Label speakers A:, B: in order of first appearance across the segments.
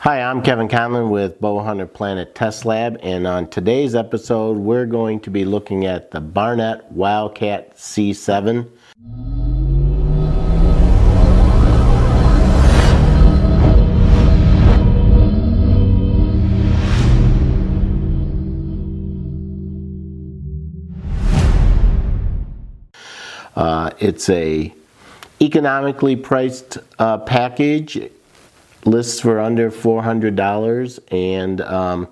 A: Hi, I'm Kevin Conlon with Bowhunter Planet Test Lab, and on today's episode, we're going to be looking at the Barnett Wildcat C7. Uh, it's a economically priced uh, package lists for under $400 and um,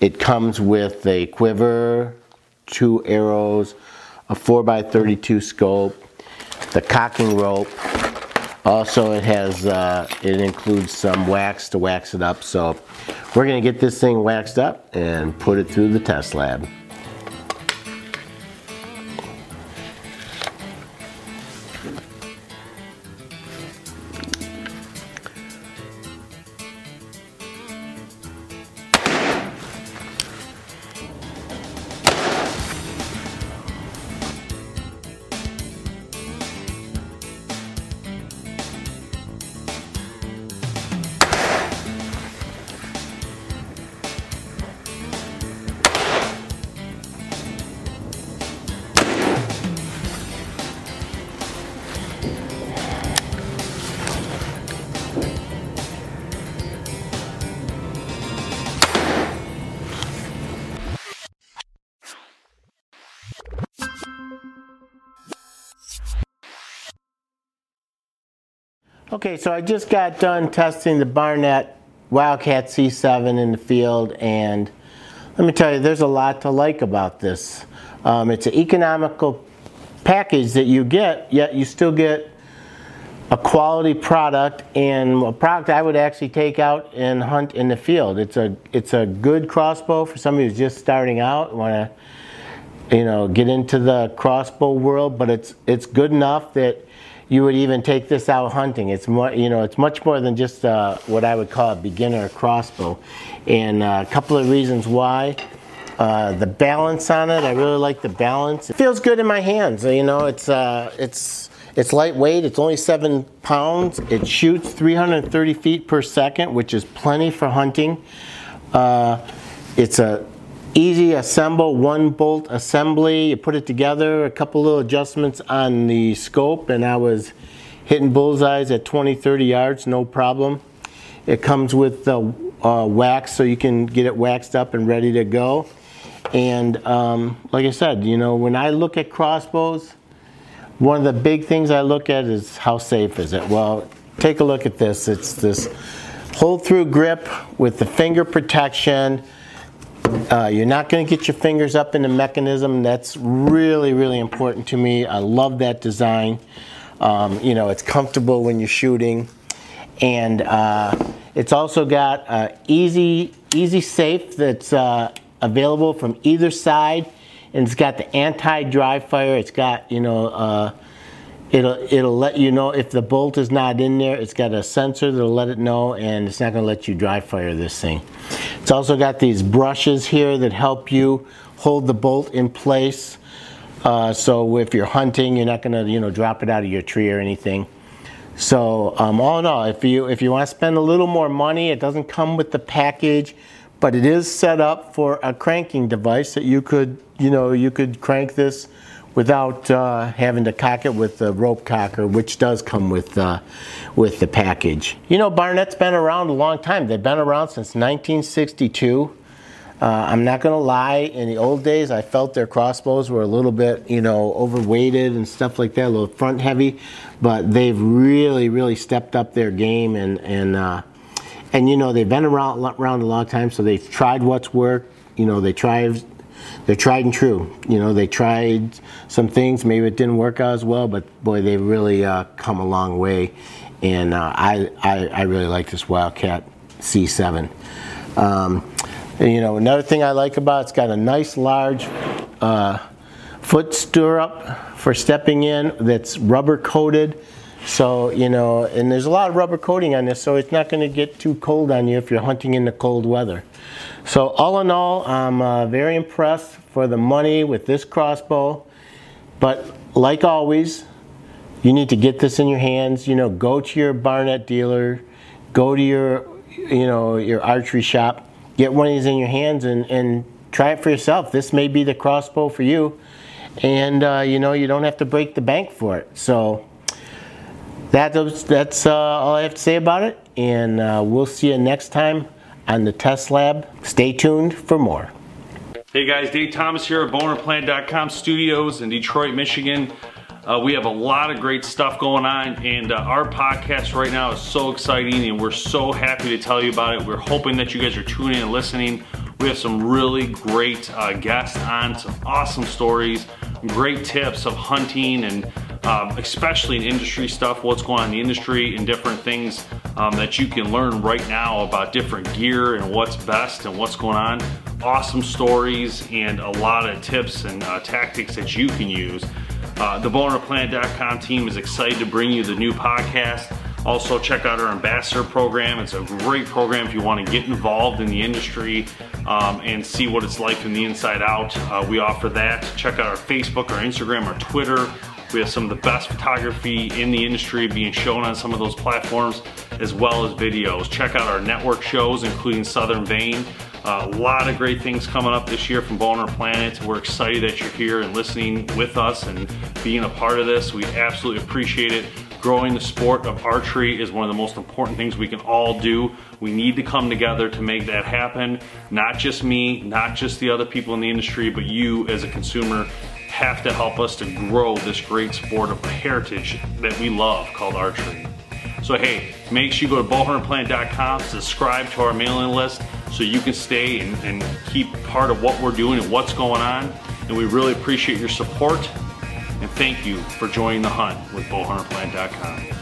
A: it comes with a quiver, two arrows, a 4x32 scope, the cocking rope. Also it has, uh, it includes some wax to wax it up. So we're gonna get this thing waxed up and put it through the test lab. Okay, so I just got done testing the Barnett Wildcat C7 in the field, and let me tell you, there's a lot to like about this. Um, it's an economical package that you get, yet you still get a quality product and a product I would actually take out and hunt in the field. It's a it's a good crossbow for somebody who's just starting out, want to you know get into the crossbow world, but it's it's good enough that you would even take this out hunting. It's more, you know, it's much more than just uh, what I would call a beginner crossbow. And uh, a couple of reasons why. Uh, the balance on it, I really like the balance. It feels good in my hands. You know, it's uh, it's it's lightweight. It's only seven pounds. It shoots 330 feet per second, which is plenty for hunting. Uh, it's a easy assemble one bolt assembly. You put it together a couple little adjustments on the scope and I was hitting bullseyes at 20 30 yards no problem. It comes with the uh, wax so you can get it waxed up and ready to go. And um, like I said you know when I look at crossbows one of the big things I look at is how safe is it. Well take a look at this. It's this hold through grip with the finger protection uh, you're not going to get your fingers up in the mechanism. That's really, really important to me. I love that design. Um, you know, it's comfortable when you're shooting. And uh, it's also got uh, easy, easy safe that's uh, available from either side. And it's got the anti-dry fire. It's got, you know, uh, it'll it'll let you know if the bolt is not in there. It's got a sensor that'll let it know, and it's not going to let you dry fire this thing. It's also got these brushes here that help you hold the bolt in place. Uh, so if you're hunting, you're not going to you know drop it out of your tree or anything. So um, all in all, if you if you want to spend a little more money, it doesn't come with the package, but it is set up for a cranking device that you could you know you could crank this without uh, having to cock it with the rope cocker, which does come with uh, with the package. You know, Barnett's been around a long time. They've been around since 1962. Uh, I'm not going to lie, in the old days, I felt their crossbows were a little bit, you know, overweighted and stuff like that, a little front heavy, but they've really, really stepped up their game and, and, uh, and you know, they've been around, around a long time, so they've tried what's worked, you know, they tried they're tried and true. You know, they tried some things, maybe it didn't work out as well, but boy, they've really uh, come a long way. And uh, I, I, I, really like this Wildcat C7. Um, and, you know, another thing I like about it, it's got a nice large uh, foot stirrup for stepping in that's rubber coated. So, you know, and there's a lot of rubber coating on this, so it's not going to get too cold on you if you're hunting in the cold weather. So, all in all, I'm uh, very impressed for the money with this crossbow. But, like always, you need to get this in your hands. You know, go to your Barnett dealer, go to your, you know, your archery shop, get one of these in your hands and, and try it for yourself. This may be the crossbow for you. And, uh, you know, you don't have to break the bank for it. So, that's, that's uh, all I have to say about it, and uh, we'll see you next time on the Test Lab. Stay tuned for more.
B: Hey guys, Dave Thomas here at BowhunterPlanet.com studios in Detroit, Michigan. Uh, we have a lot of great stuff going on, and uh, our podcast right now is so exciting, and we're so happy to tell you about it. We're hoping that you guys are tuning in and listening. We have some really great uh, guests on, some awesome stories, great tips of hunting and um, especially in industry stuff, what's going on in the industry and different things um, that you can learn right now about different gear and what's best and what's going on. Awesome stories and a lot of tips and uh, tactics that you can use. Uh, the bowhunterplanet.com team is excited to bring you the new podcast. Also, check out our ambassador program. It's a great program if you want to get involved in the industry um, and see what it's like from the inside out. Uh, we offer that. Check out our Facebook, our Instagram, our Twitter. We have some of the best photography in the industry being shown on some of those platforms, as well as videos. Check out our network shows, including Southern. Uh, a lot of great things coming up this year from Bowhunter Planet. We're excited that you're here and listening with us and being a part of this. We absolutely appreciate it. Growing the sport of archery is one of the most important things we can all do. We need to come together to make that happen. Not just me, not just the other people in the industry, but you as a consumer have to help us to grow this great sport of heritage that we love called archery. So hey, make sure you go to bowhunterplanet.com, subscribe to our mailing list so you can stay and, and keep part of what we're doing and what's going on. And we really appreciate your support. And thank you for joining the hunt with bowhunterplanet.com.